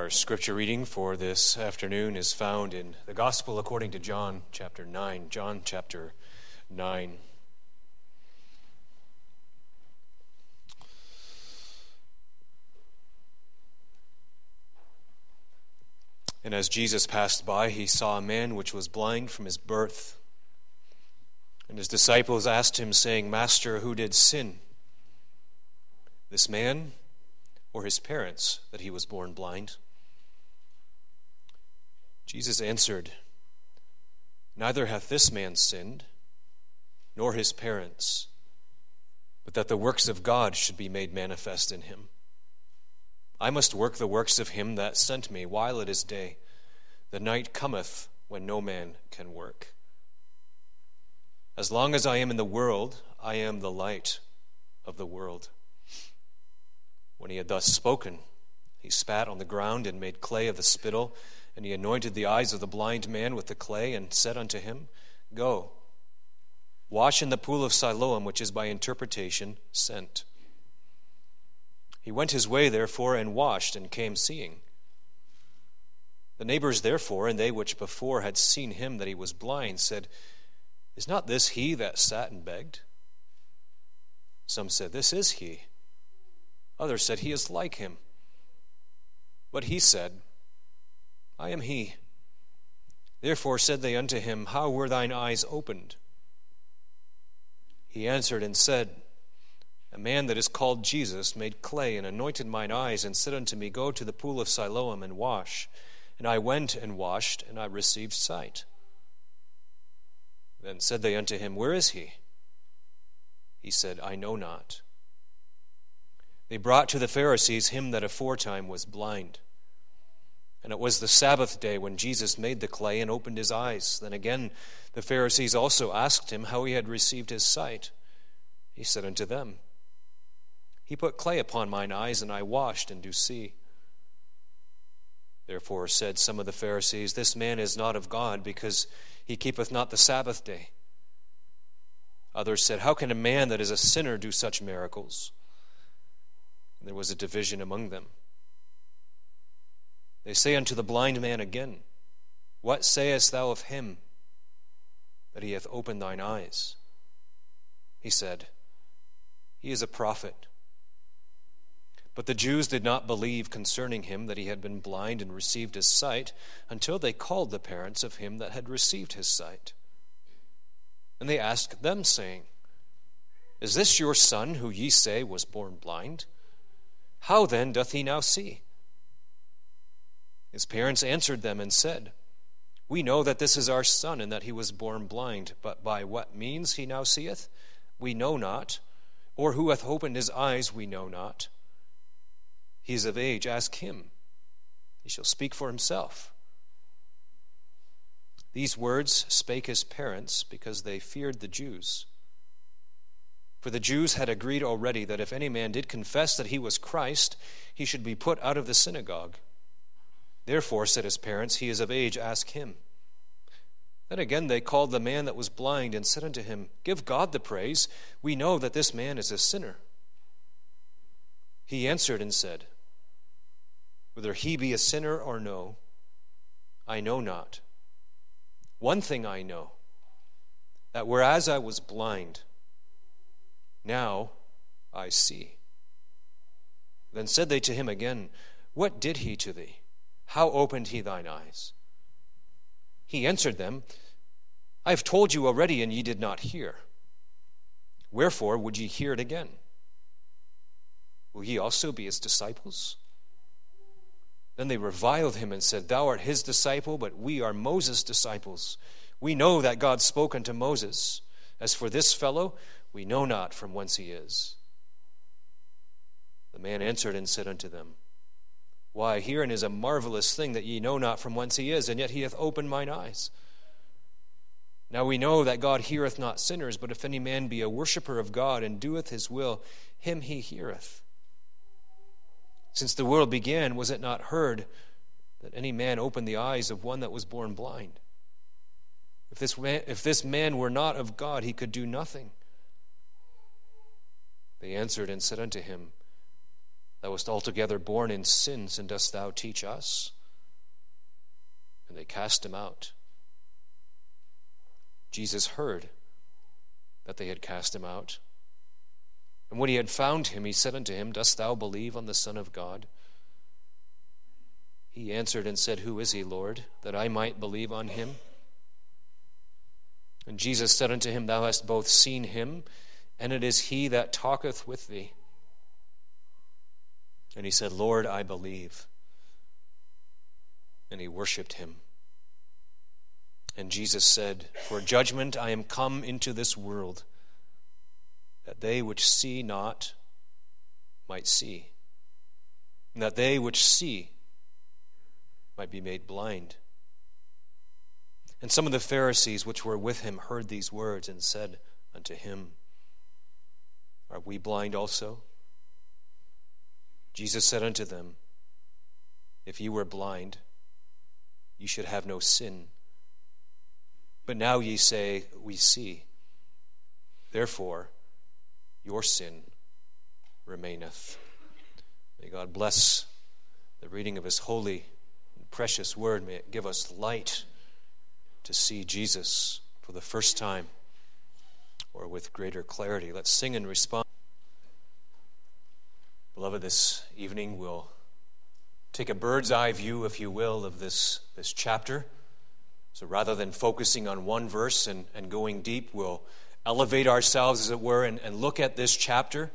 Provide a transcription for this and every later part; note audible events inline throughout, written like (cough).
Our scripture reading for this afternoon is found in the Gospel according to John chapter 9. John chapter 9. And as Jesus passed by, he saw a man which was blind from his birth. And his disciples asked him, saying, Master, who did sin? This man or his parents that he was born blind? Jesus answered, Neither hath this man sinned, nor his parents, but that the works of God should be made manifest in him. I must work the works of him that sent me while it is day. The night cometh when no man can work. As long as I am in the world, I am the light of the world. When he had thus spoken, he spat on the ground and made clay of the spittle, and he anointed the eyes of the blind man with the clay, and said unto him, Go, wash in the pool of Siloam, which is by interpretation sent. He went his way, therefore, and washed, and came seeing. The neighbors, therefore, and they which before had seen him that he was blind, said, Is not this he that sat and begged? Some said, This is he. Others said, He is like him. But he said, I am he. Therefore said they unto him, How were thine eyes opened? He answered and said, A man that is called Jesus made clay and anointed mine eyes, and said unto me, Go to the pool of Siloam and wash. And I went and washed, and I received sight. Then said they unto him, Where is he? He said, I know not. They brought to the Pharisees him that aforetime was blind. And it was the Sabbath day when Jesus made the clay and opened his eyes. Then again the Pharisees also asked him how he had received his sight. He said unto them, He put clay upon mine eyes, and I washed, and do see. Therefore said some of the Pharisees, This man is not of God, because he keepeth not the Sabbath day. Others said, How can a man that is a sinner do such miracles? And there was a division among them. They say unto the blind man again, What sayest thou of him that he hath opened thine eyes? He said, He is a prophet. But the Jews did not believe concerning him that he had been blind and received his sight until they called the parents of him that had received his sight. And they asked them, saying, Is this your son who ye say was born blind? How then doth he now see? His parents answered them and said, We know that this is our son, and that he was born blind, but by what means he now seeth, we know not, or who hath opened his eyes, we know not. He is of age, ask him. He shall speak for himself. These words spake his parents because they feared the Jews. For the Jews had agreed already that if any man did confess that he was Christ, he should be put out of the synagogue. Therefore, said his parents, He is of age, ask him. Then again they called the man that was blind and said unto him, Give God the praise. We know that this man is a sinner. He answered and said, Whether he be a sinner or no, I know not. One thing I know, that whereas I was blind, now I see. Then said they to him again, What did he to thee? How opened he thine eyes? He answered them, I have told you already, and ye did not hear. Wherefore would ye hear it again? Will ye also be his disciples? Then they reviled him and said, Thou art his disciple, but we are Moses' disciples. We know that God spoke unto Moses. As for this fellow, we know not from whence he is. The man answered and said unto them, Why, herein is a marvelous thing that ye know not from whence he is, and yet he hath opened mine eyes. Now we know that God heareth not sinners, but if any man be a worshipper of God and doeth his will, him he heareth. Since the world began, was it not heard that any man opened the eyes of one that was born blind? If this man, if this man were not of God, he could do nothing. They answered and said unto him, Thou wast altogether born in sins, and dost thou teach us? And they cast him out. Jesus heard that they had cast him out. And when he had found him, he said unto him, Dost thou believe on the Son of God? He answered and said, Who is he, Lord, that I might believe on him? And Jesus said unto him, Thou hast both seen him, and it is he that talketh with thee. And he said, Lord, I believe. And he worshiped him. And Jesus said, For judgment I am come into this world, that they which see not might see, and that they which see might be made blind. And some of the Pharisees which were with him heard these words and said unto him, Are we blind also? Jesus said unto them, If ye were blind, ye should have no sin. But now ye say, We see. Therefore, your sin remaineth. May God bless the reading of his holy and precious word. May it give us light to see Jesus for the first time or with greater clarity. Let's sing and respond. Beloved, this evening we'll take a bird's eye view, if you will, of this, this chapter. So rather than focusing on one verse and, and going deep, we'll elevate ourselves, as it were, and, and look at this chapter.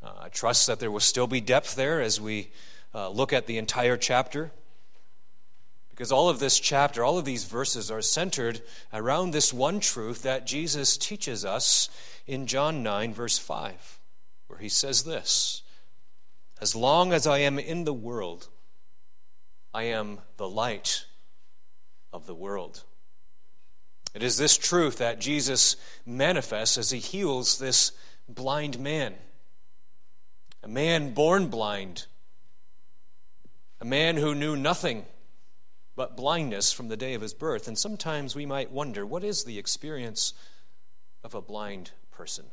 Uh, I trust that there will still be depth there as we uh, look at the entire chapter. Because all of this chapter, all of these verses are centered around this one truth that Jesus teaches us in John 9, verse 5, where he says this as long as I am in the world, I am the light of the world. It is this truth that Jesus manifests as he heals this blind man. A man born blind, a man who knew nothing but blindness from the day of his birth. And sometimes we might wonder what is the experience of a blind person?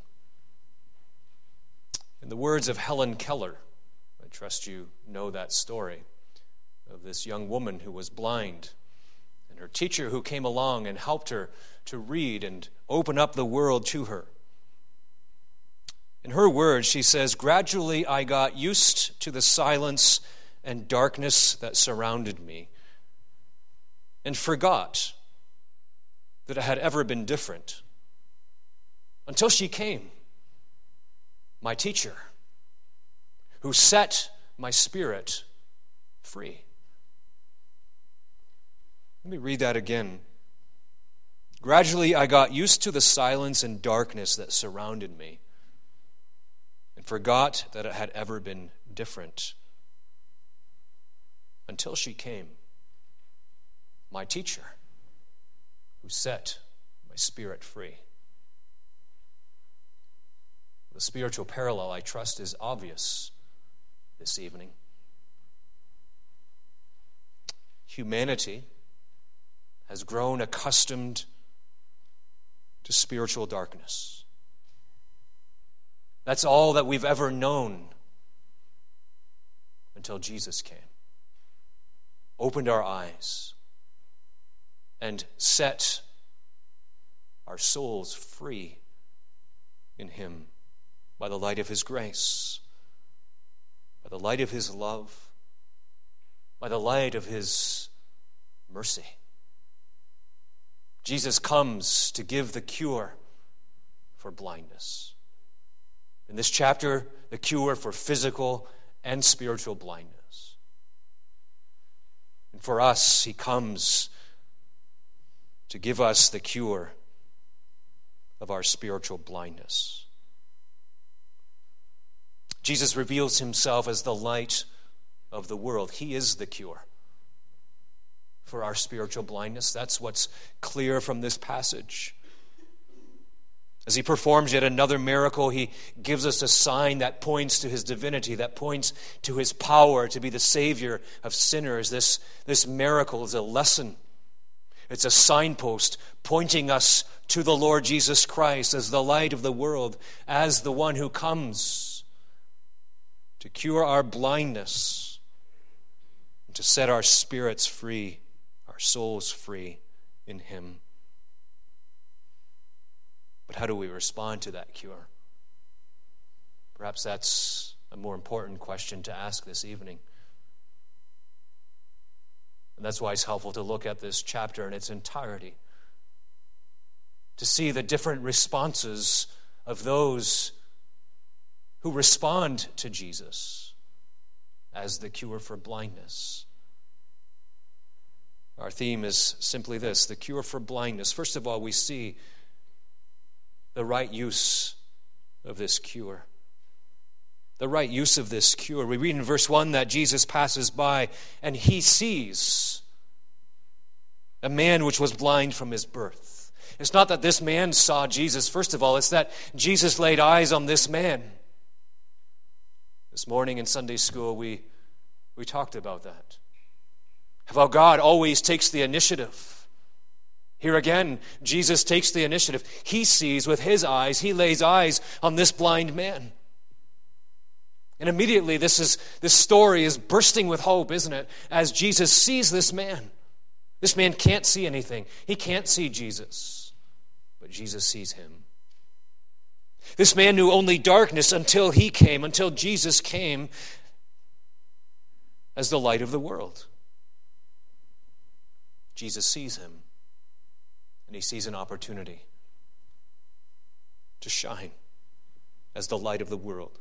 In the words of Helen Keller, I trust you know that story of this young woman who was blind and her teacher who came along and helped her to read and open up the world to her. In her words, she says, Gradually I got used to the silence and darkness that surrounded me and forgot that it had ever been different until she came, my teacher who set my spirit free. Let me read that again. Gradually, I got used to the silence and darkness that surrounded me and forgot that it had ever been different until she came, my teacher, who set my spirit free. The spiritual parallel, I trust, is obvious this evening. Humanity has grown accustomed to spiritual darkness. That's all that we've ever known until Jesus came, opened our eyes, and set our souls free in Him by the light of His grace by the light of his love, by the light of his mercy. Jesus comes to give the cure for blindness. In this chapter, the cure for physical and spiritual blindness. And for us, he comes to give us the cure of our spiritual blindness. Jesus reveals himself as the light of the world. He is the cure for our spiritual blindness. That's what's clear from this passage. As he performs yet another miracle, he gives us a sign that points to his divinity, that points to his power to be the Savior of sinners. This, this miracle is a lesson, it's a signpost pointing us to the Lord Jesus Christ as the light of the world, as the one who comes to cure our blindness, and to set our spirits free, our souls free in Him. But how do we respond to that cure? Perhaps that's a more important question to ask this evening. And that's why it's helpful to look at this chapter in its entirety, to see the different responses of those who respond to Jesus as the cure for blindness. Our theme is simply this the cure for blindness. First of all, we see the right use of this cure. The right use of this cure. We read in verse 1 that Jesus passes by and he sees a man which was blind from his birth. It's not that this man saw Jesus, first of all, it's that Jesus laid eyes on this man. This morning in Sunday school, we, we talked about that. How God always takes the initiative. Here again, Jesus takes the initiative. He sees with his eyes, he lays eyes on this blind man. And immediately, this, is, this story is bursting with hope, isn't it? As Jesus sees this man. This man can't see anything, he can't see Jesus, but Jesus sees him. This man knew only darkness until he came, until Jesus came as the light of the world. Jesus sees him, and he sees an opportunity to shine as the light of the world.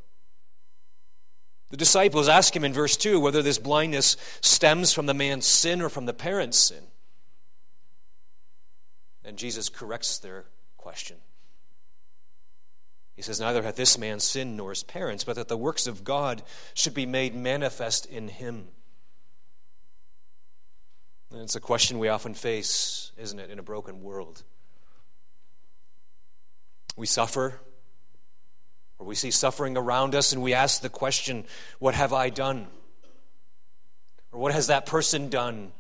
The disciples ask him in verse 2 whether this blindness stems from the man's sin or from the parent's sin. And Jesus corrects their question. He says, Neither hath this man sinned nor his parents, but that the works of God should be made manifest in him. And it's a question we often face, isn't it, in a broken world? We suffer, or we see suffering around us, and we ask the question, What have I done? Or what has that person done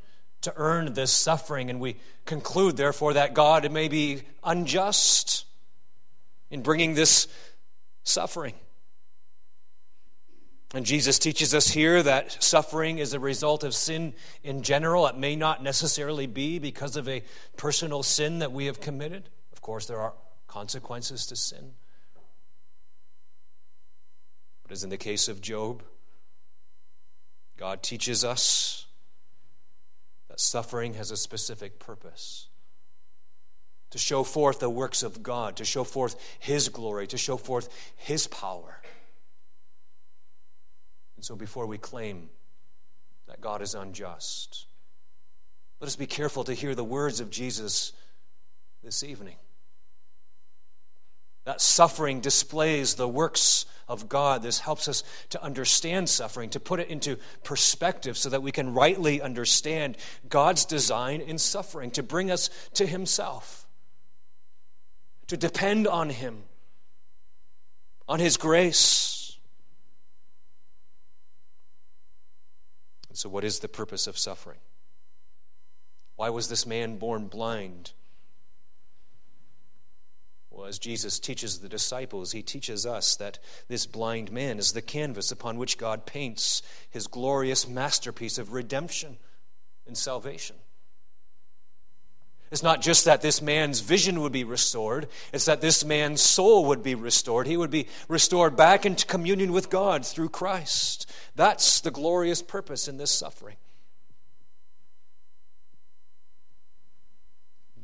to earn this suffering? And we conclude, therefore, that God may be unjust in bringing this suffering. And Jesus teaches us here that suffering is a result of sin in general. It may not necessarily be because of a personal sin that we have committed. Of course, there are consequences to sin. But as in the case of Job, God teaches us that suffering has a specific purpose to show forth the works of God, to show forth His glory, to show forth His power. And so, before we claim that God is unjust, let us be careful to hear the words of Jesus this evening. That suffering displays the works of God. This helps us to understand suffering, to put it into perspective so that we can rightly understand God's design in suffering, to bring us to Himself to depend on Him, on His grace. And so, what is the purpose of suffering? Why was this man born blind? Well, as Jesus teaches the disciples, he teaches us that this blind man is the canvas upon which God paints his glorious masterpiece of redemption and salvation. It's not just that this man's vision would be restored, it's that this man's soul would be restored. He would be restored back into communion with God through Christ. That's the glorious purpose in this suffering.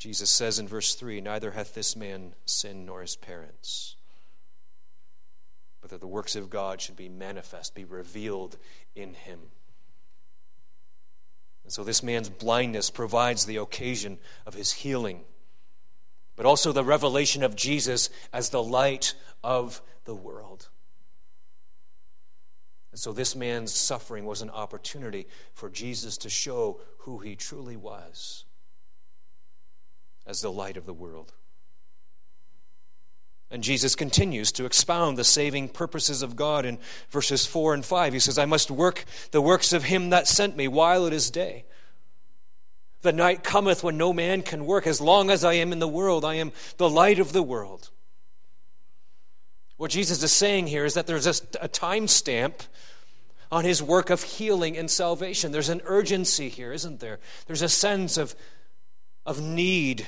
Jesus says in verse 3 Neither hath this man sinned nor his parents, but that the works of God should be manifest, be revealed in him. And so this man's blindness provides the occasion of his healing, but also the revelation of Jesus as the light of the world. And so this man's suffering was an opportunity for Jesus to show who he truly was as the light of the world. And Jesus continues to expound the saving purposes of God in verses 4 and 5. He says, I must work the works of him that sent me while it is day. The night cometh when no man can work. As long as I am in the world, I am the light of the world. What Jesus is saying here is that there's a, a time stamp on his work of healing and salvation. There's an urgency here, isn't there? There's a sense of, of need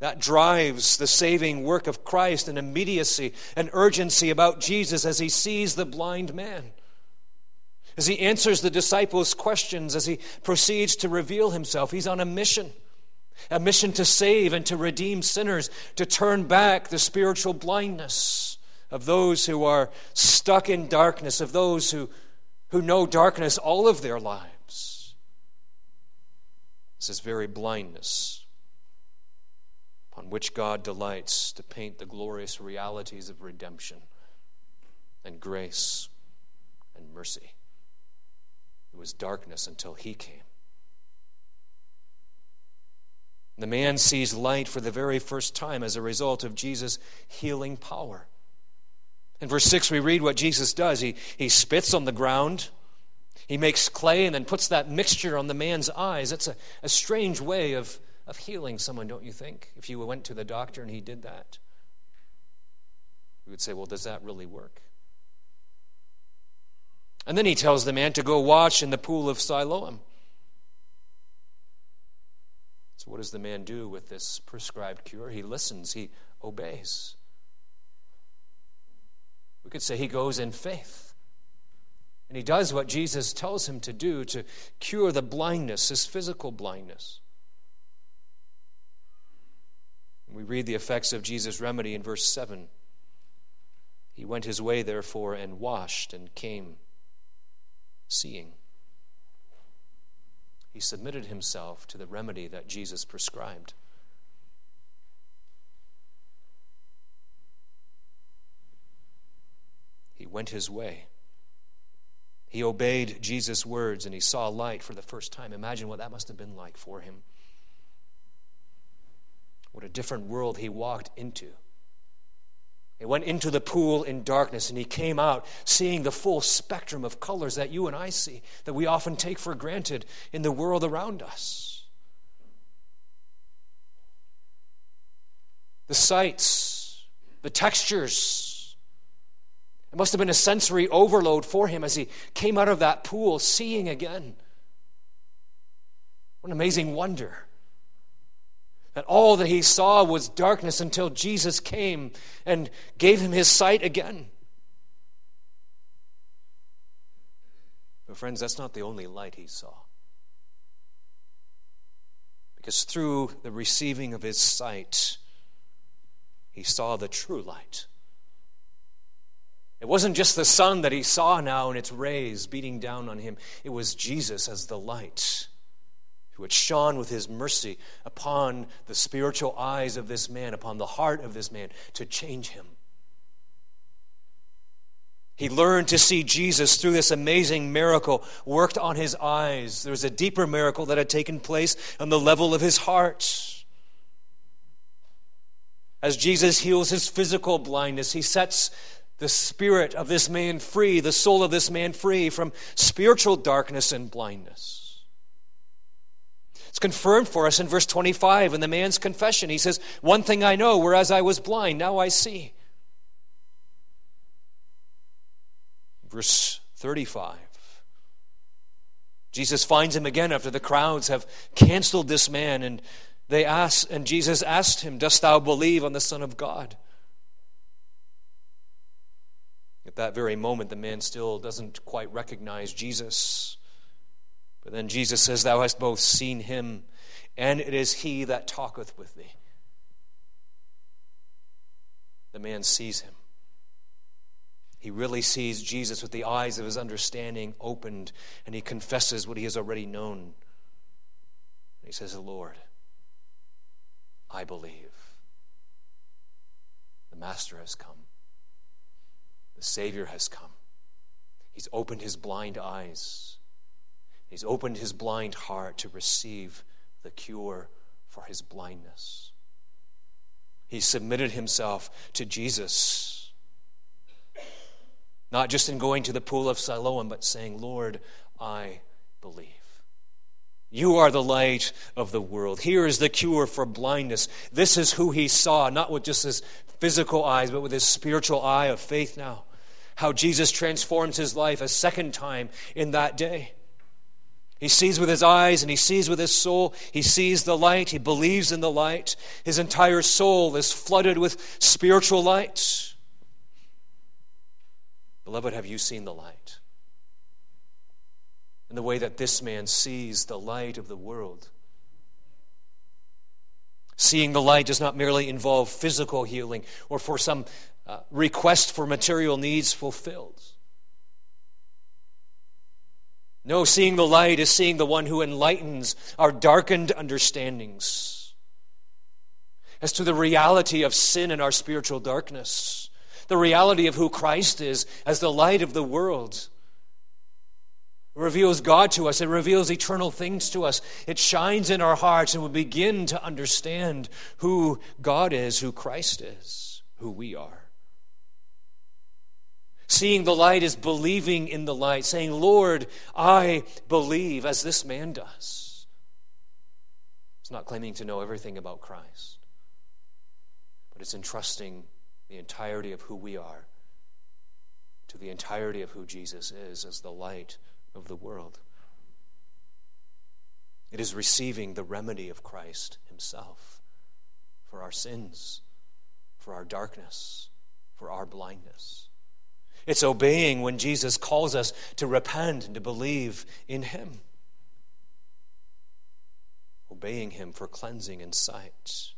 that drives the saving work of Christ, an immediacy, an urgency about Jesus as he sees the blind man. As he answers the disciples' questions, as he proceeds to reveal himself, he's on a mission a mission to save and to redeem sinners, to turn back the spiritual blindness of those who are stuck in darkness, of those who, who know darkness all of their lives. This is very blindness upon which God delights to paint the glorious realities of redemption and grace and mercy. It was darkness until He came. The man sees light for the very first time as a result of Jesus' healing power. In verse 6, we read what Jesus does. He, he spits on the ground, he makes clay, and then puts that mixture on the man's eyes. That's a, a strange way of, of healing someone, don't you think? If you went to the doctor and he did that, we would say, well, does that really work? And then he tells the man to go wash in the pool of Siloam. So, what does the man do with this prescribed cure? He listens, he obeys. We could say he goes in faith. And he does what Jesus tells him to do to cure the blindness, his physical blindness. We read the effects of Jesus' remedy in verse 7. He went his way, therefore, and washed and came seeing. He submitted himself to the remedy that Jesus prescribed. He went his way. He obeyed Jesus' words and he saw light for the first time. Imagine what that must have been like for him. What a different world he walked into. He went into the pool in darkness and he came out seeing the full spectrum of colors that you and I see, that we often take for granted in the world around us. The sights, the textures. It must have been a sensory overload for him as he came out of that pool, seeing again. What an amazing wonder that all that he saw was darkness until Jesus came and gave him his sight again. But, friends, that's not the only light he saw. Because through the receiving of his sight, he saw the true light. It wasn't just the sun that he saw now and its rays beating down on him, it was Jesus as the light who had shone with his mercy upon the spiritual eyes of this man, upon the heart of this man, to change him. He learned to see Jesus through this amazing miracle worked on his eyes. There was a deeper miracle that had taken place on the level of his heart. As Jesus heals his physical blindness, he sets the spirit of this man free, the soul of this man free from spiritual darkness and blindness. It's confirmed for us in verse 25 in the man's confession. He says, One thing I know, whereas I was blind, now I see. Verse 35. Jesus finds him again after the crowds have canceled this man, and they ask, and Jesus asked him, Dost thou believe on the Son of God? At that very moment, the man still doesn't quite recognize Jesus. But then Jesus says, Thou hast both seen him, and it is he that talketh with thee. The man sees him. He really sees Jesus with the eyes of his understanding opened, and he confesses what he has already known. He says, Lord, I believe. The Master has come, the Savior has come. He's opened his blind eyes. He's opened his blind heart to receive the cure for his blindness. He submitted himself to Jesus, not just in going to the pool of Siloam, but saying, Lord, I believe. You are the light of the world. Here is the cure for blindness. This is who he saw, not with just his physical eyes, but with his spiritual eye of faith now. How Jesus transforms his life a second time in that day. He sees with his eyes and he sees with his soul. He sees the light. He believes in the light. His entire soul is flooded with spiritual light. Beloved, have you seen the light? In the way that this man sees the light of the world. Seeing the light does not merely involve physical healing or for some uh, request for material needs fulfilled. No, seeing the light is seeing the one who enlightens our darkened understandings as to the reality of sin and our spiritual darkness, the reality of who Christ is as the light of the world. It reveals God to us. It reveals eternal things to us. It shines in our hearts, and we begin to understand who God is, who Christ is, who we are. Seeing the light is believing in the light, saying, Lord, I believe, as this man does. It's not claiming to know everything about Christ, but it's entrusting the entirety of who we are to the entirety of who Jesus is as the light of the world. It is receiving the remedy of Christ Himself for our sins, for our darkness, for our blindness. It's obeying when Jesus calls us to repent and to believe in Him. Obeying Him for cleansing and sight.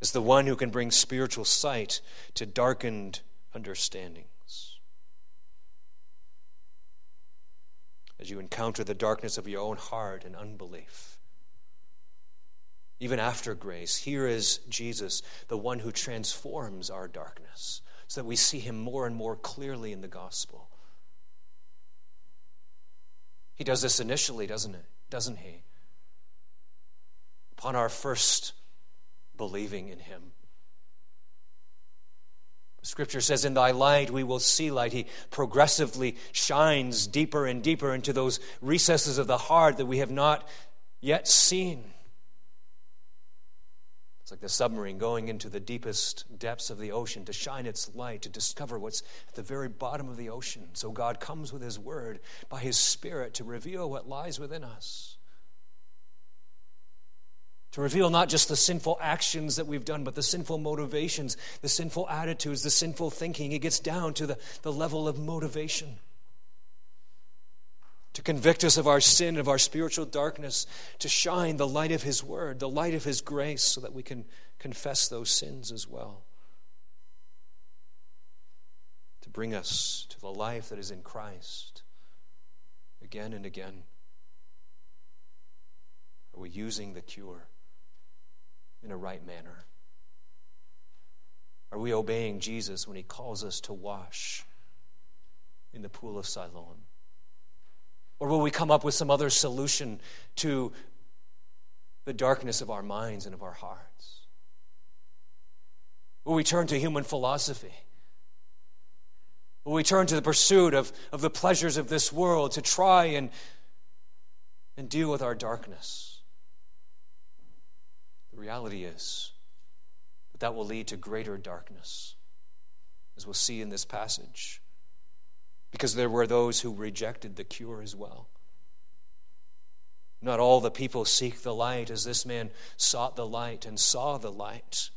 Is the one who can bring spiritual sight to darkened understandings. As you encounter the darkness of your own heart and unbelief, even after grace, here is Jesus, the one who transforms our darkness so that we see him more and more clearly in the gospel. He does this initially, doesn't it? Doesn't he? Upon our first believing in him. Scripture says, In thy light we will see light. He progressively shines deeper and deeper into those recesses of the heart that we have not yet seen. It's like the submarine going into the deepest depths of the ocean to shine its light, to discover what's at the very bottom of the ocean. So God comes with His Word by His Spirit to reveal what lies within us. To reveal not just the sinful actions that we've done, but the sinful motivations, the sinful attitudes, the sinful thinking. It gets down to the, the level of motivation to convict us of our sin, of our spiritual darkness, to shine the light of His Word, the light of His grace, so that we can confess those sins as well. To bring us to the life that is in Christ again and again. Are we using the cure in a right manner? Are we obeying Jesus when He calls us to wash in the pool of Siloam? Or will we come up with some other solution to the darkness of our minds and of our hearts? Will we turn to human philosophy? Will we turn to the pursuit of, of the pleasures of this world to try and, and deal with our darkness? The reality is that that will lead to greater darkness, as we'll see in this passage because there were those who rejected the cure as well. Not all the people seek the light as this man sought the light and saw the light.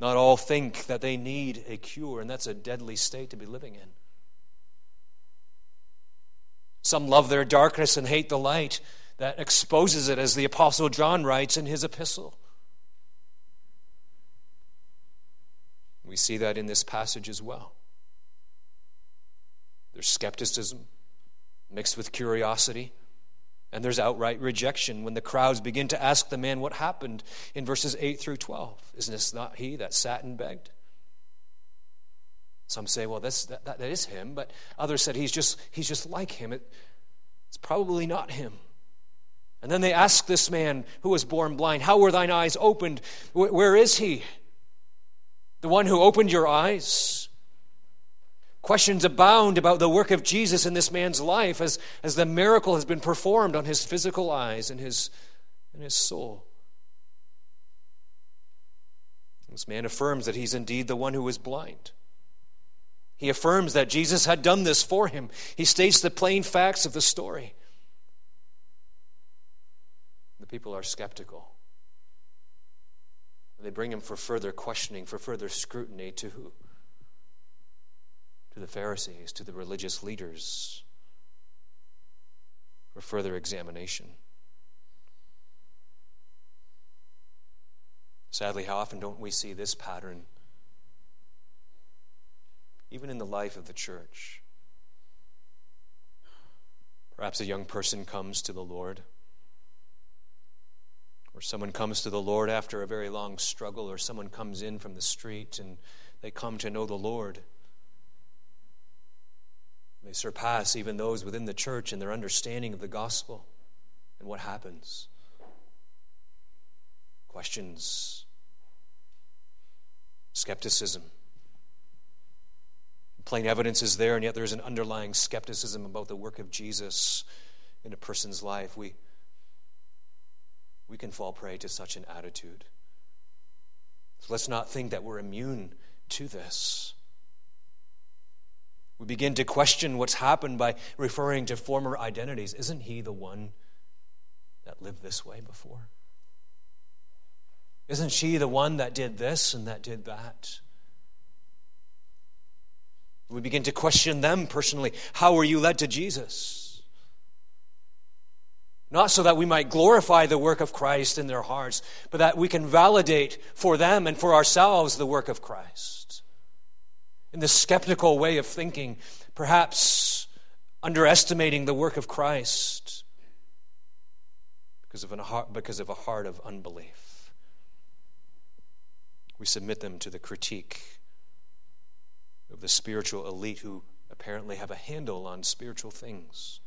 Not all think that they need a cure, and that's a deadly state to be living in. Some love their darkness and hate the light that exposes it, as the Apostle John writes in his epistle. We see that in this passage as well. There's skepticism mixed with curiosity, and there's outright rejection when the crowds begin to ask the man what happened in verses 8 through 12. Isn't this not he that sat and begged? Some say, well, this, that, that is him, but others said he's just, he's just like him. It, it's probably not him. And then they ask this man who was born blind, How were thine eyes opened? where is he? the one who opened your eyes. Questions abound about the work of Jesus in this man's life as, as the miracle has been performed on his physical eyes and his, and his soul. This man affirms that he's indeed the one who was blind. He affirms that Jesus had done this for him. He states the plain facts of the story. The people are skeptical. They bring him for further questioning, for further scrutiny to who? To the Pharisees, to the religious leaders, for further examination. Sadly, how often don't we see this pattern even in the life of the church? Perhaps a young person comes to the Lord, or someone comes to the Lord after a very long struggle, or someone comes in from the street and they come to know the Lord. They surpass even those within the church in their understanding of the gospel. And what happens? Questions, skepticism. Plain evidence is there, and yet there's an underlying skepticism about the work of Jesus in a person's life. We, we can fall prey to such an attitude. So let's not think that we're immune to this. We begin to question what's happened by referring to former identities. Isn't he the one that lived this way before? Isn't she the one that did this and that did that? We begin to question them personally. How were you led to Jesus? Not so that we might glorify the work of Christ in their hearts, but that we can validate for them and for ourselves the work of Christ. In the skeptical way of thinking, perhaps underestimating the work of Christ because of, heart, because of a heart of unbelief. We submit them to the critique of the spiritual elite who apparently have a handle on spiritual things.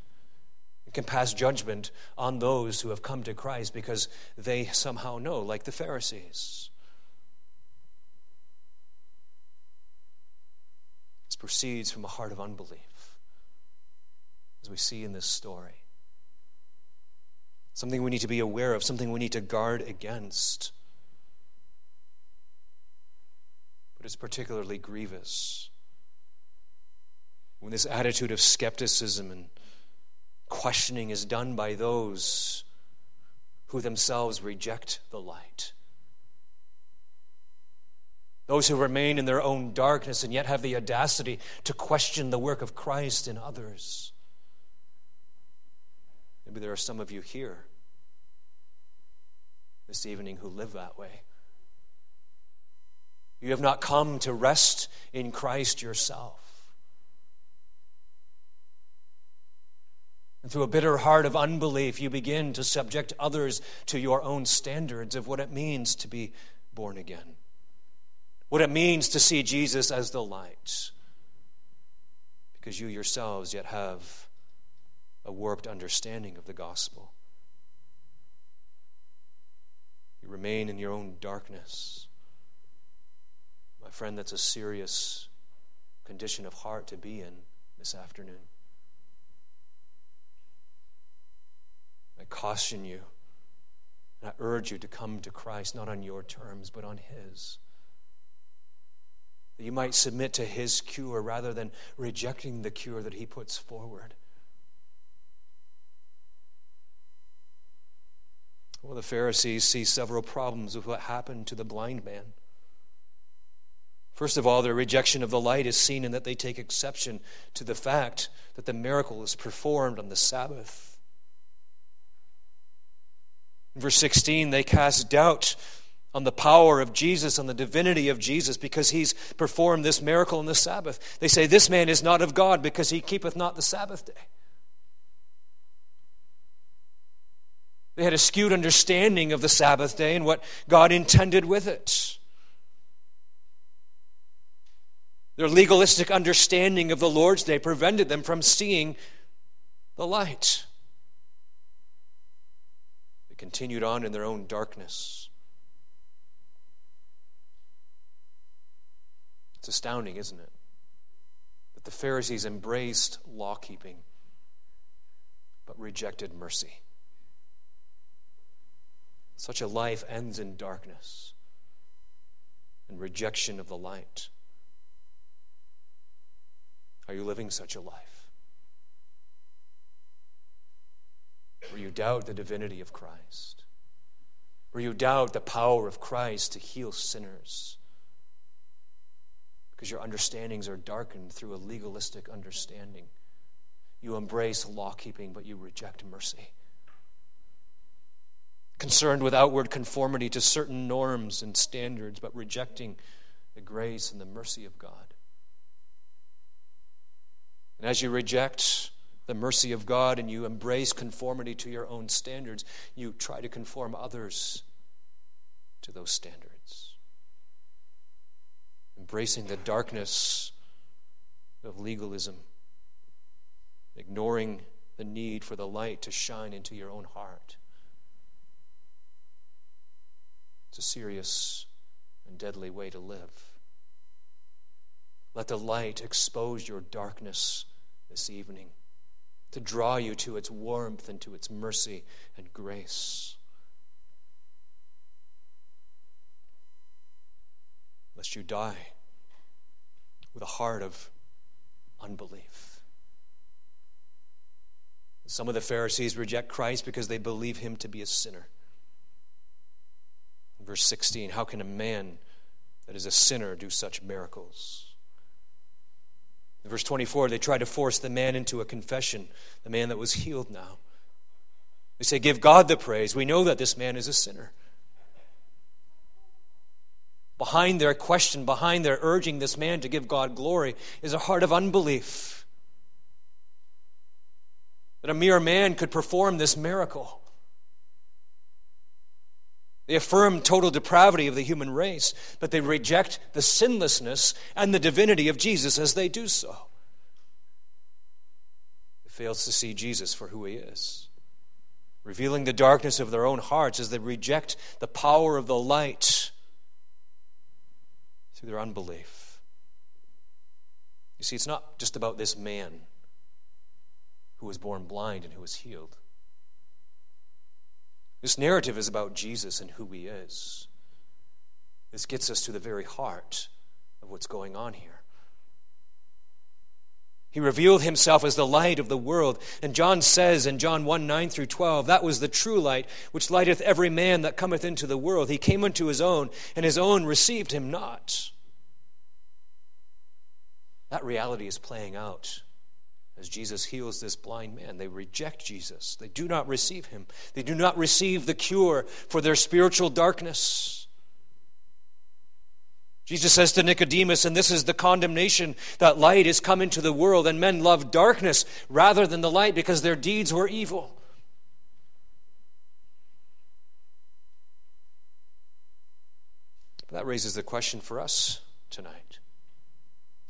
Can pass judgment on those who have come to Christ because they somehow know, like the Pharisees. This proceeds from a heart of unbelief, as we see in this story. Something we need to be aware of, something we need to guard against. But it's particularly grievous when this attitude of skepticism and questioning is done by those who themselves reject the light. Those who remain in their own darkness and yet have the audacity to question the work of Christ in others. Maybe there are some of you here this evening who live that way. You have not come to rest in Christ yourself. And through a bitter heart of unbelief, you begin to subject others to your own standards of what it means to be born again, what it means to see Jesus as the light, because you yourselves yet have a warped understanding of the gospel. You remain in your own darkness. My friend, that's a serious condition of heart to be in this afternoon. Caution you and I urge you to come to Christ, not on your terms, but on His. That you might submit to His cure rather than rejecting the cure that He puts forward. Well, the Pharisees see several problems with what happened to the blind man. First of all, their rejection of the light is seen in that they take exception to the fact that the miracle is performed on the Sabbath. Verse 16, they cast doubt on the power of Jesus, on the divinity of Jesus, because he's performed this miracle on the Sabbath. They say, This man is not of God because he keepeth not the Sabbath day. They had a skewed understanding of the Sabbath day and what God intended with it. Their legalistic understanding of the Lord's day prevented them from seeing the light continued on in their own darkness. It's astounding, isn't it? That the Pharisees embraced law keeping but rejected mercy. Such a life ends in darkness. and rejection of the light. Are you living such a life? Where you doubt the divinity of Christ? Where you doubt the power of Christ to heal sinners? Because your understandings are darkened through a legalistic understanding. You embrace law keeping, but you reject mercy. Concerned with outward conformity to certain norms and standards, but rejecting the grace and the mercy of God. And as you reject the mercy of God and you embrace conformity to your own standards, you try to conform others to those standards. Embracing the darkness of legalism, ignoring the need for the light to shine into your own heart. It's a serious and deadly way to live. Let the light expose your darkness this evening, to draw you to its warmth and to its mercy and grace. Lest you die with a heart of unbelief. Some of the Pharisees reject Christ because they believe him to be a sinner. verse 16, how can a man that is a sinner do such miracles? In verse 24, they try to force the man into a confession, the man that was healed now. They say, Give God the praise. We know that this man is a sinner. Behind their question, behind their urging this man to give God glory, is a heart of unbelief. That a mere man could perform this miracle. They affirm total depravity of the human race, but they reject the sinlessness and the divinity of Jesus as they do so. It fails to see Jesus for who he is, revealing the darkness of their own hearts as they reject the power of the light through their unbelief. You see, it's not just about this man who was born blind and who was healed. This narrative is about Jesus and who he is. This gets us to the very heart of what's going on here. He revealed himself as the light of the world. And John says in John 1 9 through 12, that was the true light, which lighteth every man that cometh into the world. He came unto his own, and his own received him not. That reality is playing out as Jesus heals this blind man, they reject Jesus. They do not receive him. They do not receive the cure for their spiritual darkness. Jesus says to Nicodemus, and this is the condemnation that light is come into the world, and men love darkness rather than the light because their deeds were evil. That raises the question for us tonight.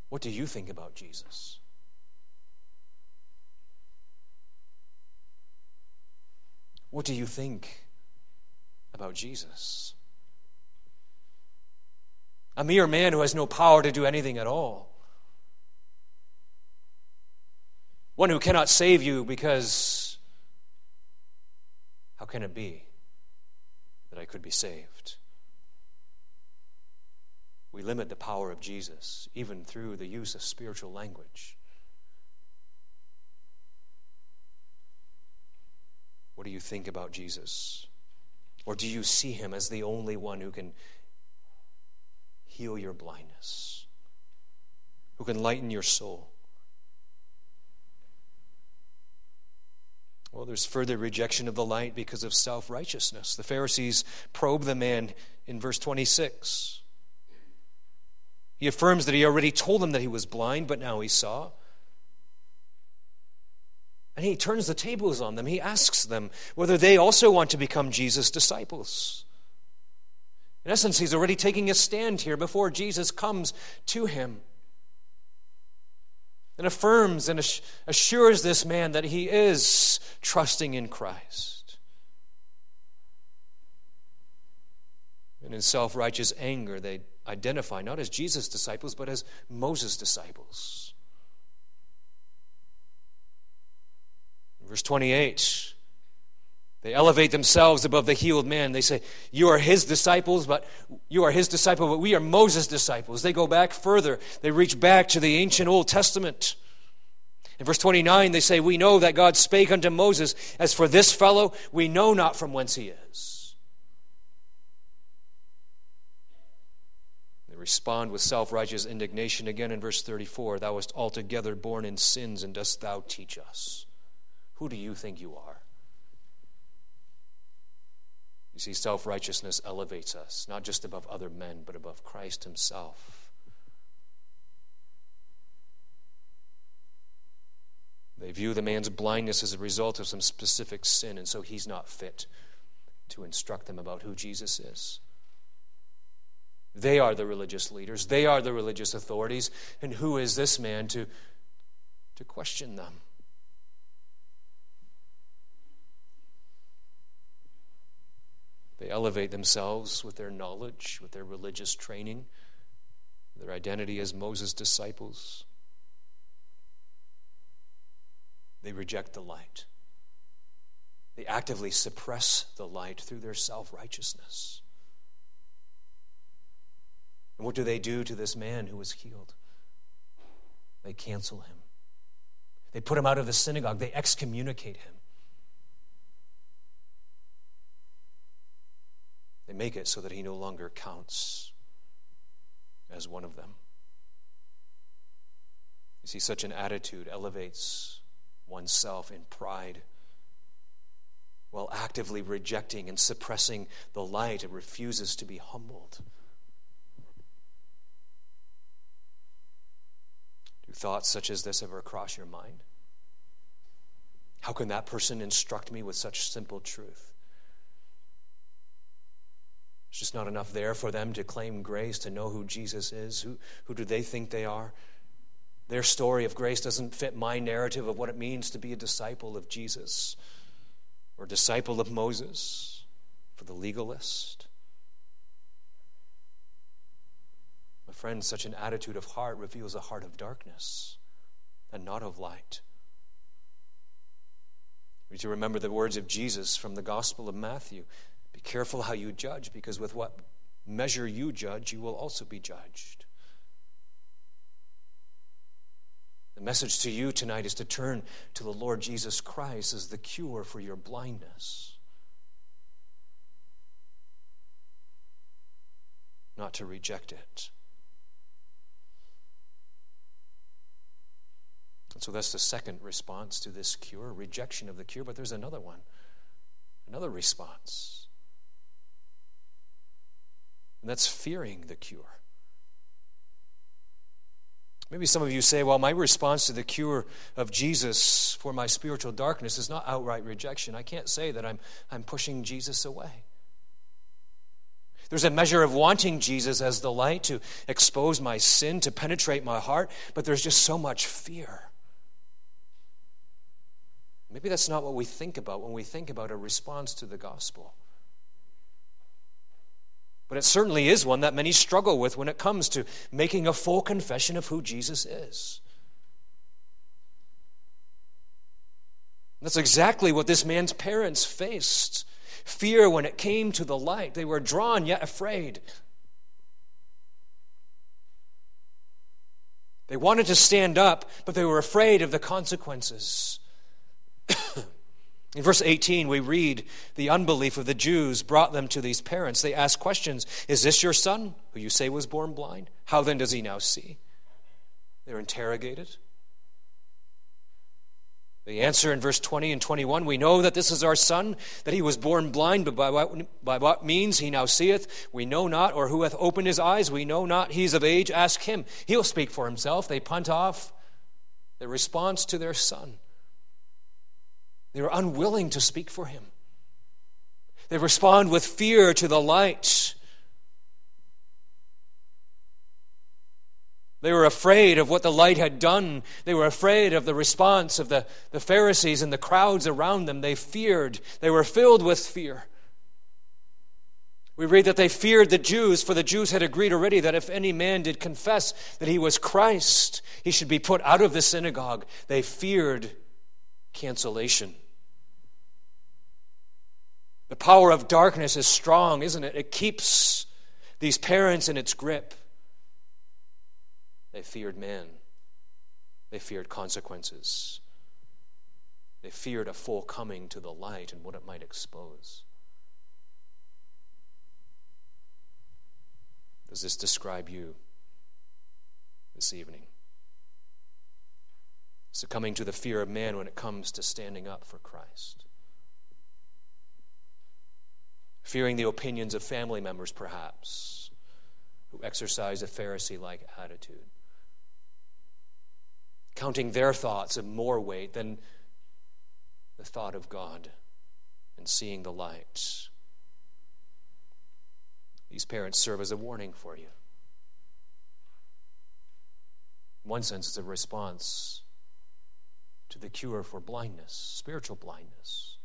What do you think about Jesus? What do you think about Jesus? A mere man who has no power to do anything at all. One who cannot save you because how can it be that I could be saved? We limit the power of Jesus even through the use of spiritual language. What do you think about Jesus? Or do you see him as the only one who can heal your blindness, who can lighten your soul? Well, there's further rejection of the light because of self righteousness. The Pharisees probe the man in verse 26. He affirms that he already told them that he was blind, but now he saw. And he turns the tables on them. He asks them whether they also want to become Jesus' disciples. In essence, he's already taking a stand here before Jesus comes to him and affirms and assures this man that he is trusting in Christ. And in self righteous anger, they identify not as Jesus' disciples, but as Moses' disciples. Verse 28 They elevate themselves above the healed man. They say, You are his disciples, but you are his disciple, but we are Moses' disciples. They go back further. They reach back to the ancient Old Testament. In verse 29, they say, We know that God spake unto Moses, As for this fellow, we know not from whence he is. They respond with self righteous indignation again in verse 34 Thou wast altogether born in sins, and dost thou teach us? Who do you think you are? You see, self righteousness elevates us, not just above other men, but above Christ himself. They view the man's blindness as a result of some specific sin, and so he's not fit to instruct them about who Jesus is. They are the religious leaders, they are the religious authorities, and who is this man to, to question them? They elevate themselves with their knowledge, with their religious training, their identity as Moses' disciples. They reject the light. They actively suppress the light through their self righteousness. And what do they do to this man who was healed? They cancel him. They put him out of the synagogue. They excommunicate him. They make it so that he no longer counts as one of them. You see, such an attitude elevates oneself in pride while actively rejecting and suppressing the light. It refuses to be humbled. Do thoughts such as this ever cross your mind? How can that person instruct me with such simple truth? It's just not enough there for them to claim grace, to know who Jesus is. Who, who do they think they are? Their story of grace doesn't fit my narrative of what it means to be a disciple of Jesus or disciple of Moses for the legalist. My friend, such an attitude of heart reveals a heart of darkness and not of light. We need to remember the words of Jesus from the Gospel of Matthew be careful how you judge, because with what measure you judge, you will also be judged. The message to you tonight is to turn to the Lord Jesus Christ as the cure for your blindness, not to reject it. And so that's the second response to this cure rejection of the cure, but there's another one, another response. And that's fearing the cure. Maybe some of you say, well, my response to the cure of Jesus for my spiritual darkness is not outright rejection. I can't say that I'm, I'm pushing Jesus away. There's a measure of wanting Jesus as the light to expose my sin, to penetrate my heart, but there's just so much fear. Maybe that's not what we think about when we think about a response to the gospel. But it certainly is one that many struggle with when it comes to making a full confession of who Jesus is. That's exactly what this man's parents faced fear when it came to the light. They were drawn yet afraid. They wanted to stand up, but they were afraid of the consequences. (coughs) In verse 18, we read the unbelief of the Jews brought them to these parents. They asked questions Is this your son, who you say was born blind? How then does he now see? They're interrogated. They answer in verse 20 and 21 We know that this is our son, that he was born blind, but by what, by what means he now seeth, we know not, or who hath opened his eyes, we know not. He's of age, ask him. He'll speak for himself. They punt off their response to their son. They were unwilling to speak for him. They respond with fear to the light. They were afraid of what the light had done. They were afraid of the response of the, the Pharisees and the crowds around them. They feared. They were filled with fear. We read that they feared the Jews, for the Jews had agreed already that if any man did confess that he was Christ, he should be put out of the synagogue. They feared cancellation. The power of darkness is strong, isn't it? It keeps these parents in its grip. They feared man, they feared consequences, they feared a full coming to the light and what it might expose. Does this describe you this evening? Succumbing to the fear of man when it comes to standing up for Christ. Fearing the opinions of family members, perhaps, who exercise a Pharisee like attitude. Counting their thoughts of more weight than the thought of God and seeing the light. These parents serve as a warning for you. In one sense, it's a response to the cure for blindness, spiritual blindness.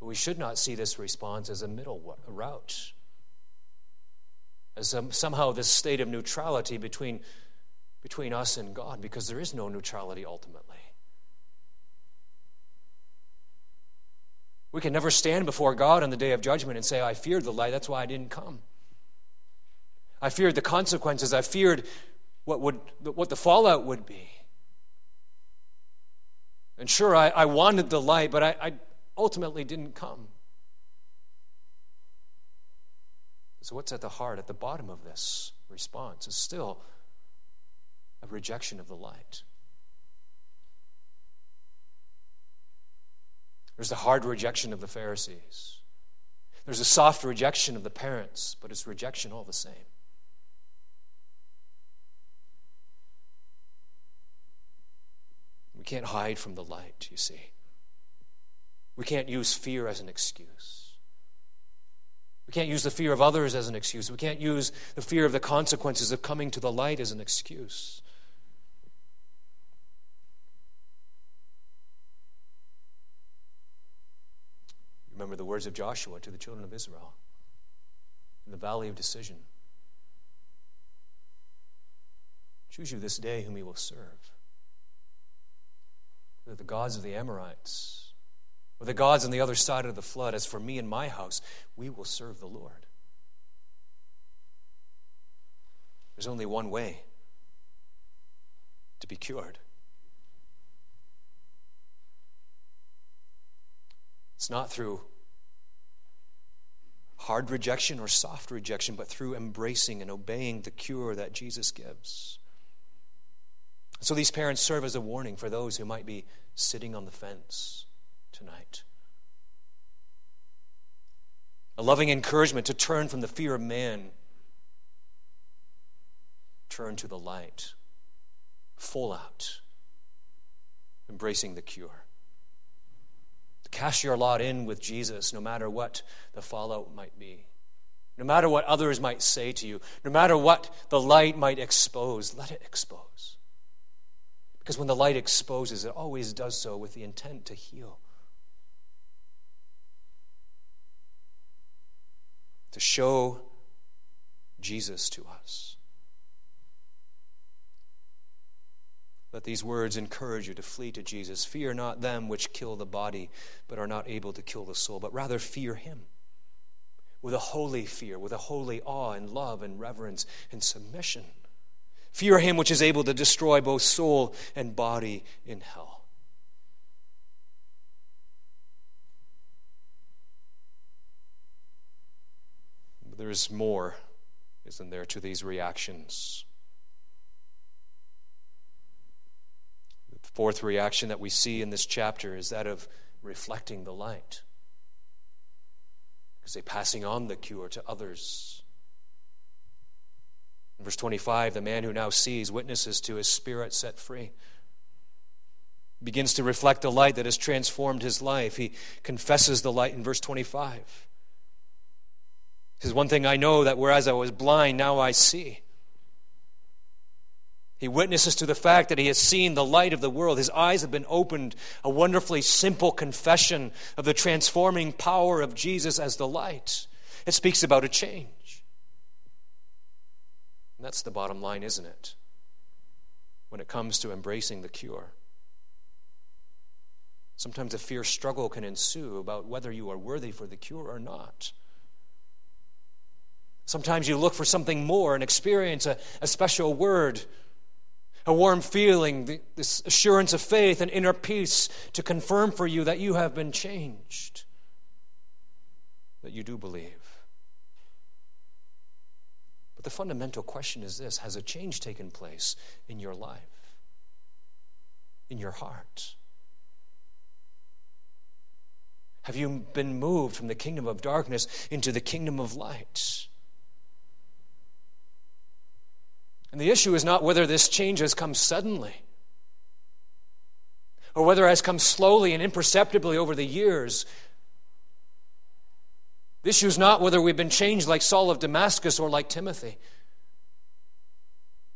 But we should not see this response as a middle route, as somehow this state of neutrality between, between us and God, because there is no neutrality ultimately. We can never stand before God on the day of judgment and say, I feared the light, that's why I didn't come. I feared the consequences, I feared what, would, what the fallout would be. And sure, I, I wanted the light, but I, I ultimately didn't come. So, what's at the heart, at the bottom of this response is still a rejection of the light. There's the hard rejection of the Pharisees. There's a soft rejection of the parents, but it's rejection all the same. We can't hide from the light, you see. We can't use fear as an excuse. We can't use the fear of others as an excuse. We can't use the fear of the consequences of coming to the light as an excuse. Remember the words of Joshua to the children of Israel in the valley of decision. Choose you this day whom you will serve. Whether the gods of the Amorites or the gods on the other side of the flood, as for me and my house, we will serve the Lord. There's only one way to be cured. It's not through hard rejection or soft rejection, but through embracing and obeying the cure that Jesus gives. So these parents serve as a warning for those who might be sitting on the fence tonight. A loving encouragement to turn from the fear of man, turn to the light, full out, embracing the cure. Cast your lot in with Jesus, no matter what the fallout might be. No matter what others might say to you, no matter what the light might expose, let it expose. Because when the light exposes, it always does so with the intent to heal, to show Jesus to us. Let these words encourage you to flee to Jesus. Fear not them which kill the body, but are not able to kill the soul, but rather fear him with a holy fear, with a holy awe and love and reverence and submission. Fear him which is able to destroy both soul and body in hell. There is more, isn't there, to these reactions? The Fourth reaction that we see in this chapter is that of reflecting the light. Because they passing on the cure to others. In verse 25, the man who now sees witnesses to his spirit set free. Begins to reflect the light that has transformed his life. He confesses the light in verse 25. He says, One thing I know that whereas I was blind, now I see. He witnesses to the fact that he has seen the light of the world. His eyes have been opened. A wonderfully simple confession of the transforming power of Jesus as the light. It speaks about a change. That's the bottom line, isn't it? When it comes to embracing the cure. Sometimes a fierce struggle can ensue about whether you are worthy for the cure or not. Sometimes you look for something more and experience a, a special word, a warm feeling, this assurance of faith and inner peace to confirm for you that you have been changed, that you do believe. But the fundamental question is this Has a change taken place in your life, in your heart? Have you been moved from the kingdom of darkness into the kingdom of light? And the issue is not whether this change has come suddenly or whether it has come slowly and imperceptibly over the years. The issue is not whether we've been changed like Saul of Damascus or like Timothy.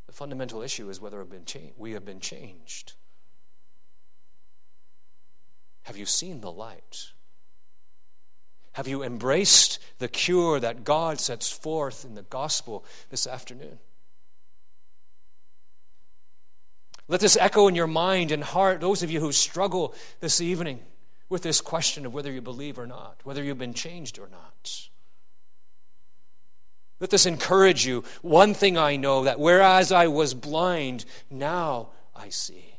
The fundamental issue is whether we have been changed. Have you seen the light? Have you embraced the cure that God sets forth in the gospel this afternoon? Let this echo in your mind and heart, those of you who struggle this evening with this question of whether you believe or not, whether you've been changed or not. Let this encourage you. One thing I know that whereas I was blind, now I see.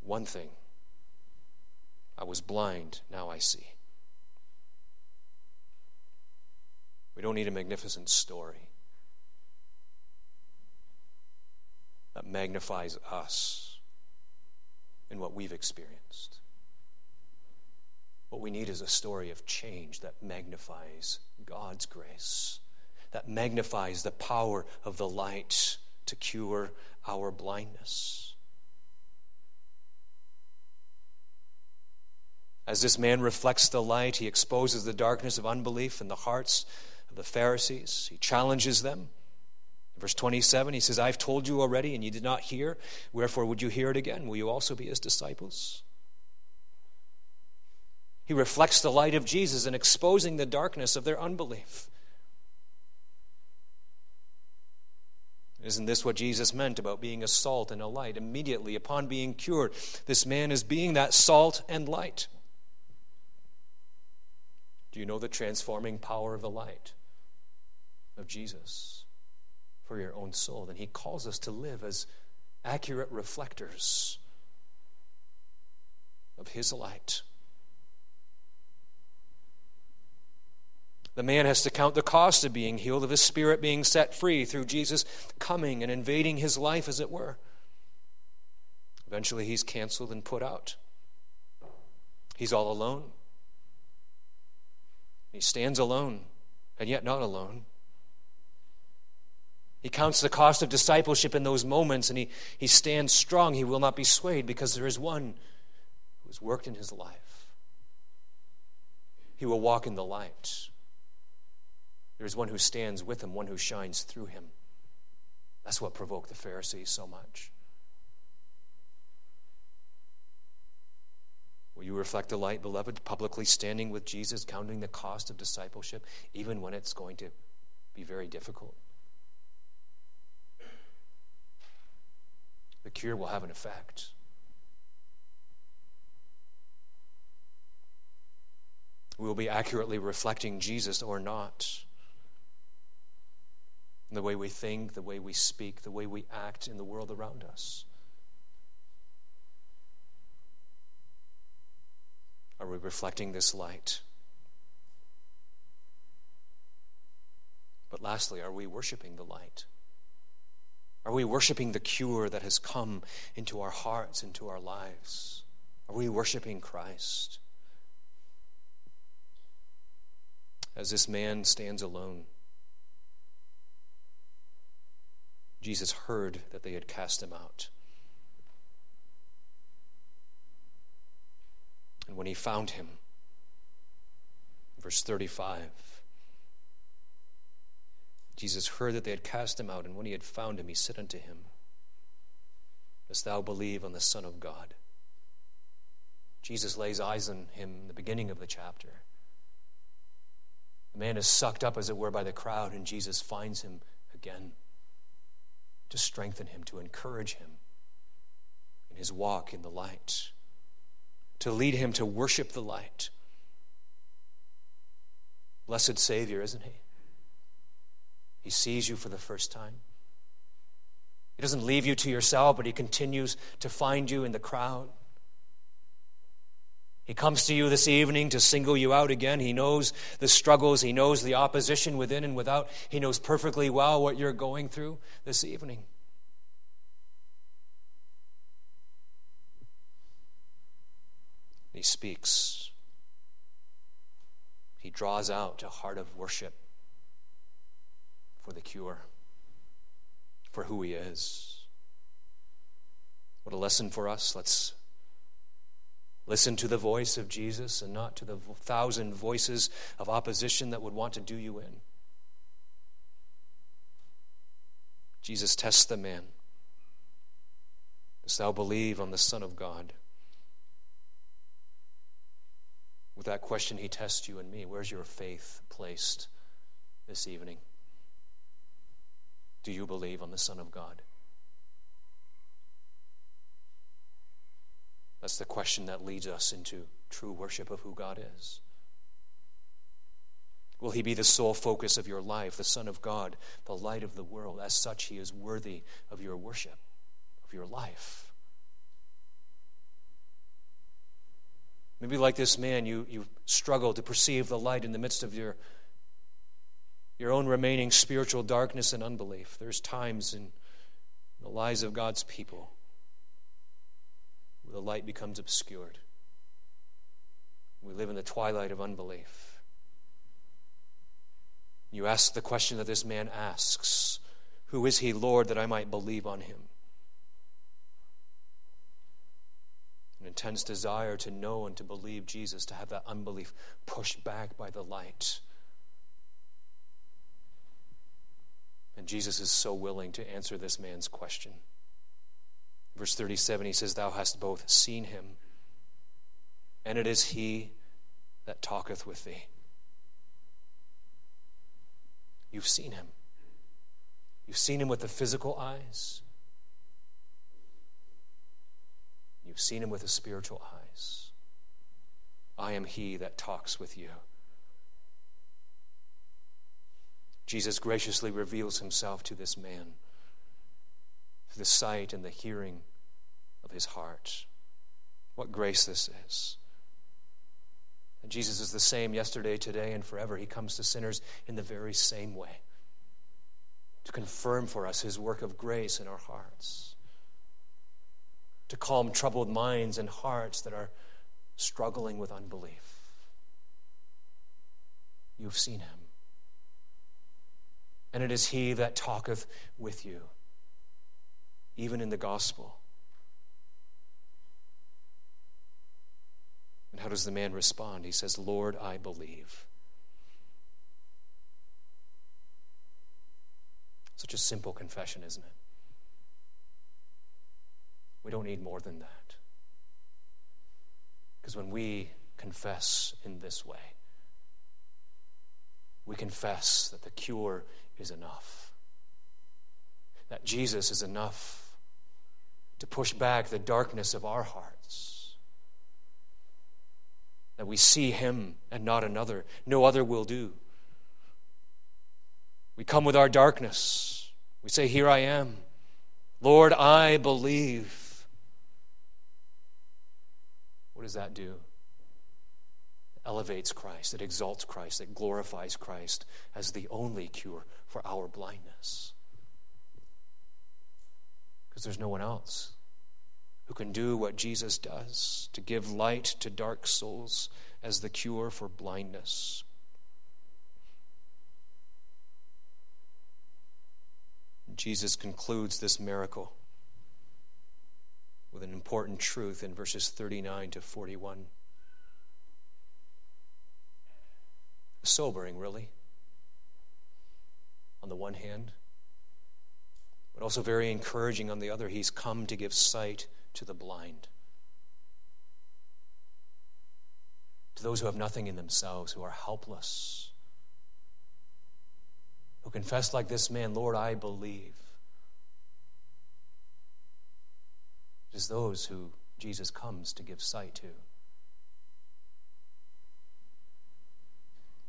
One thing I was blind, now I see. We don't need a magnificent story that magnifies us in what we've experienced. What we need is a story of change that magnifies God's grace, that magnifies the power of the light to cure our blindness. As this man reflects the light, he exposes the darkness of unbelief in the hearts of the Pharisees. He challenges them. Verse 27, he says, I've told you already, and you did not hear. Wherefore would you hear it again? Will you also be his disciples? He reflects the light of Jesus in exposing the darkness of their unbelief. Isn't this what Jesus meant about being a salt and a light? Immediately upon being cured, this man is being that salt and light. Do you know the transforming power of the light of Jesus for your own soul? Then He calls us to live as accurate reflectors of His light. The man has to count the cost of being healed, of his spirit being set free through Jesus coming and invading his life, as it were. Eventually, he's canceled and put out. He's all alone. He stands alone, and yet not alone. He counts the cost of discipleship in those moments, and he, he stands strong. He will not be swayed because there is one who has worked in his life. He will walk in the light. There is one who stands with him, one who shines through him. That's what provoked the Pharisees so much. Will you reflect the light, beloved, publicly standing with Jesus, counting the cost of discipleship, even when it's going to be very difficult? The cure will have an effect. We will be accurately reflecting Jesus or not. In the way we think, the way we speak, the way we act in the world around us. Are we reflecting this light? But lastly, are we worshiping the light? Are we worshiping the cure that has come into our hearts, into our lives? Are we worshiping Christ? As this man stands alone, Jesus heard that they had cast him out. And when he found him, verse 35, Jesus heard that they had cast him out, and when he had found him, he said unto him, Dost thou believe on the Son of God? Jesus lays eyes on him in the beginning of the chapter. The man is sucked up, as it were, by the crowd, and Jesus finds him again to strengthen him, to encourage him in his walk in the light, to lead him to worship the light. Blessed Savior, isn't he? He sees you for the first time. He doesn't leave you to yourself, but he continues to find you in the crowd. He comes to you this evening to single you out again. He knows the struggles, he knows the opposition within and without. He knows perfectly well what you're going through this evening. He speaks. He draws out a heart of worship for the cure, for who He is. What a lesson for us. Let's Listen to the voice of Jesus and not to the thousand voices of opposition that would want to do you in. Jesus tests the man. Dost thou believe on the Son of God? With that question, he tests you and me. Where's your faith placed this evening? Do you believe on the Son of God? That's the question that leads us into true worship of who God is. Will he be the sole focus of your life, the Son of God, the light of the world? As such, he is worthy of your worship, of your life. Maybe, like this man, you, you struggle to perceive the light in the midst of your, your own remaining spiritual darkness and unbelief. There's times in the lives of God's people where the light becomes obscured. We live in the twilight of unbelief. You ask the question that this man asks Who is he, Lord, that I might believe on him? An intense desire to know and to believe Jesus, to have that unbelief pushed back by the light. And Jesus is so willing to answer this man's question. Verse 37, he says, Thou hast both seen him, and it is he that talketh with thee. You've seen him. You've seen him with the physical eyes. You've seen him with the spiritual eyes. I am he that talks with you. Jesus graciously reveals himself to this man through the sight and the hearing of his heart. What grace this is. And Jesus is the same yesterday, today, and forever. He comes to sinners in the very same way to confirm for us his work of grace in our hearts, to calm troubled minds and hearts that are struggling with unbelief. You've seen him. And it is he that talketh with you even in the gospel. And how does the man respond? He says, Lord, I believe. Such a simple confession, isn't it? We don't need more than that. Because when we confess in this way, we confess that the cure is enough, that Jesus is enough to push back the darkness of our hearts. That we see Him and not another. No other will do. We come with our darkness. We say, Here I am. Lord, I believe. What does that do? Elevates Christ, it exalts Christ, it glorifies Christ as the only cure for our blindness because there's no one else who can do what Jesus does to give light to dark souls as the cure for blindness. Jesus concludes this miracle with an important truth in verses 39 to 41. Sobering, really. On the one hand, but also very encouraging on the other. He's come to give sight to the blind, to those who have nothing in themselves, who are helpless, who confess like this man, Lord, I believe. It is those who Jesus comes to give sight to.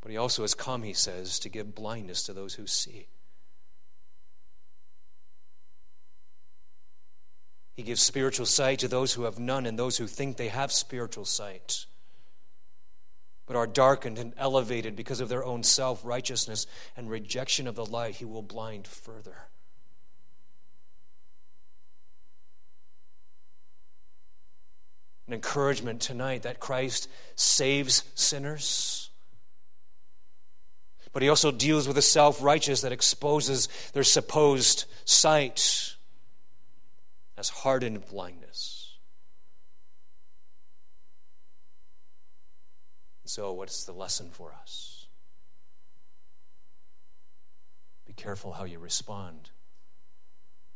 But he also has come, he says, to give blindness to those who see. He gives spiritual sight to those who have none and those who think they have spiritual sight, but are darkened and elevated because of their own self righteousness and rejection of the light. He will blind further. An encouragement tonight that Christ saves sinners. But he also deals with the self righteous that exposes their supposed sight as hardened blindness. So, what's the lesson for us? Be careful how you respond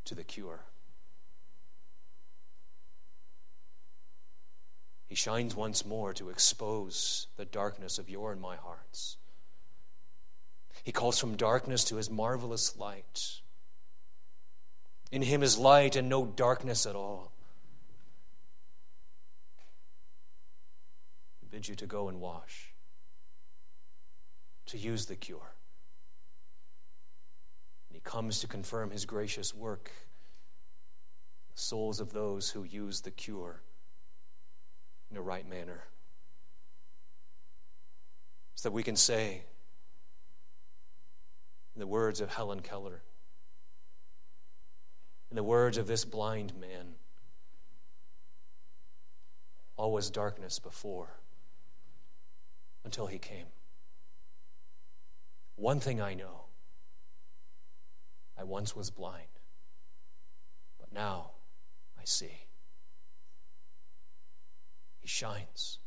to the cure. He shines once more to expose the darkness of your and my hearts. He calls from darkness to his marvelous light. In him is light and no darkness at all. He bids you to go and wash, to use the cure. And he comes to confirm his gracious work, the souls of those who use the cure in a right manner. So that we can say, in the words of Helen Keller, in the words of this blind man, all was darkness before until he came. One thing I know I once was blind, but now I see. He shines,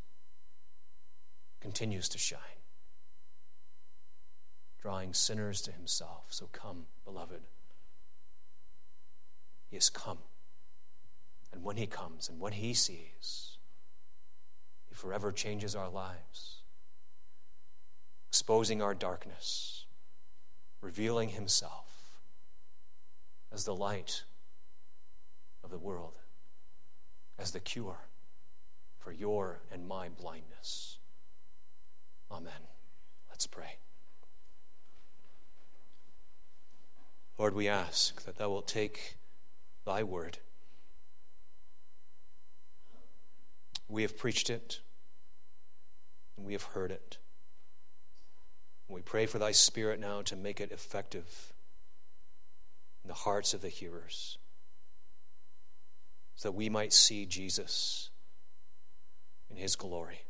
continues to shine, drawing sinners to himself. So come, beloved. He has come. And when He comes and when He sees, He forever changes our lives, exposing our darkness, revealing Himself as the light of the world, as the cure for your and my blindness. Amen. Let's pray. Lord, we ask that Thou wilt take thy word. We have preached it, and we have heard it. We pray for thy Spirit now to make it effective in the hearts of the hearers, so that we might see Jesus in his glory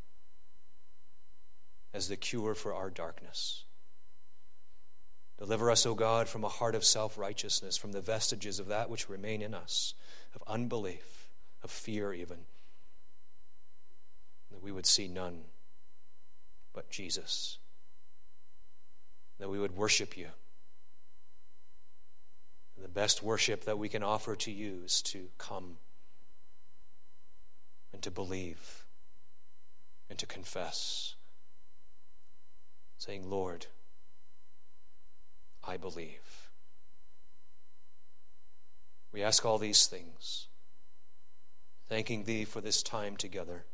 as the cure for our darkness. Deliver us, O God, from a heart of self righteousness, from the vestiges of that which remain in us, of unbelief, of fear, even. That we would see none but Jesus. That we would worship you. And the best worship that we can offer to you is to come and to believe and to confess, saying, Lord, I believe. We ask all these things, thanking Thee for this time together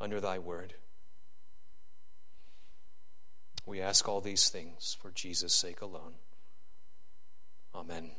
under Thy word. We ask all these things for Jesus' sake alone. Amen.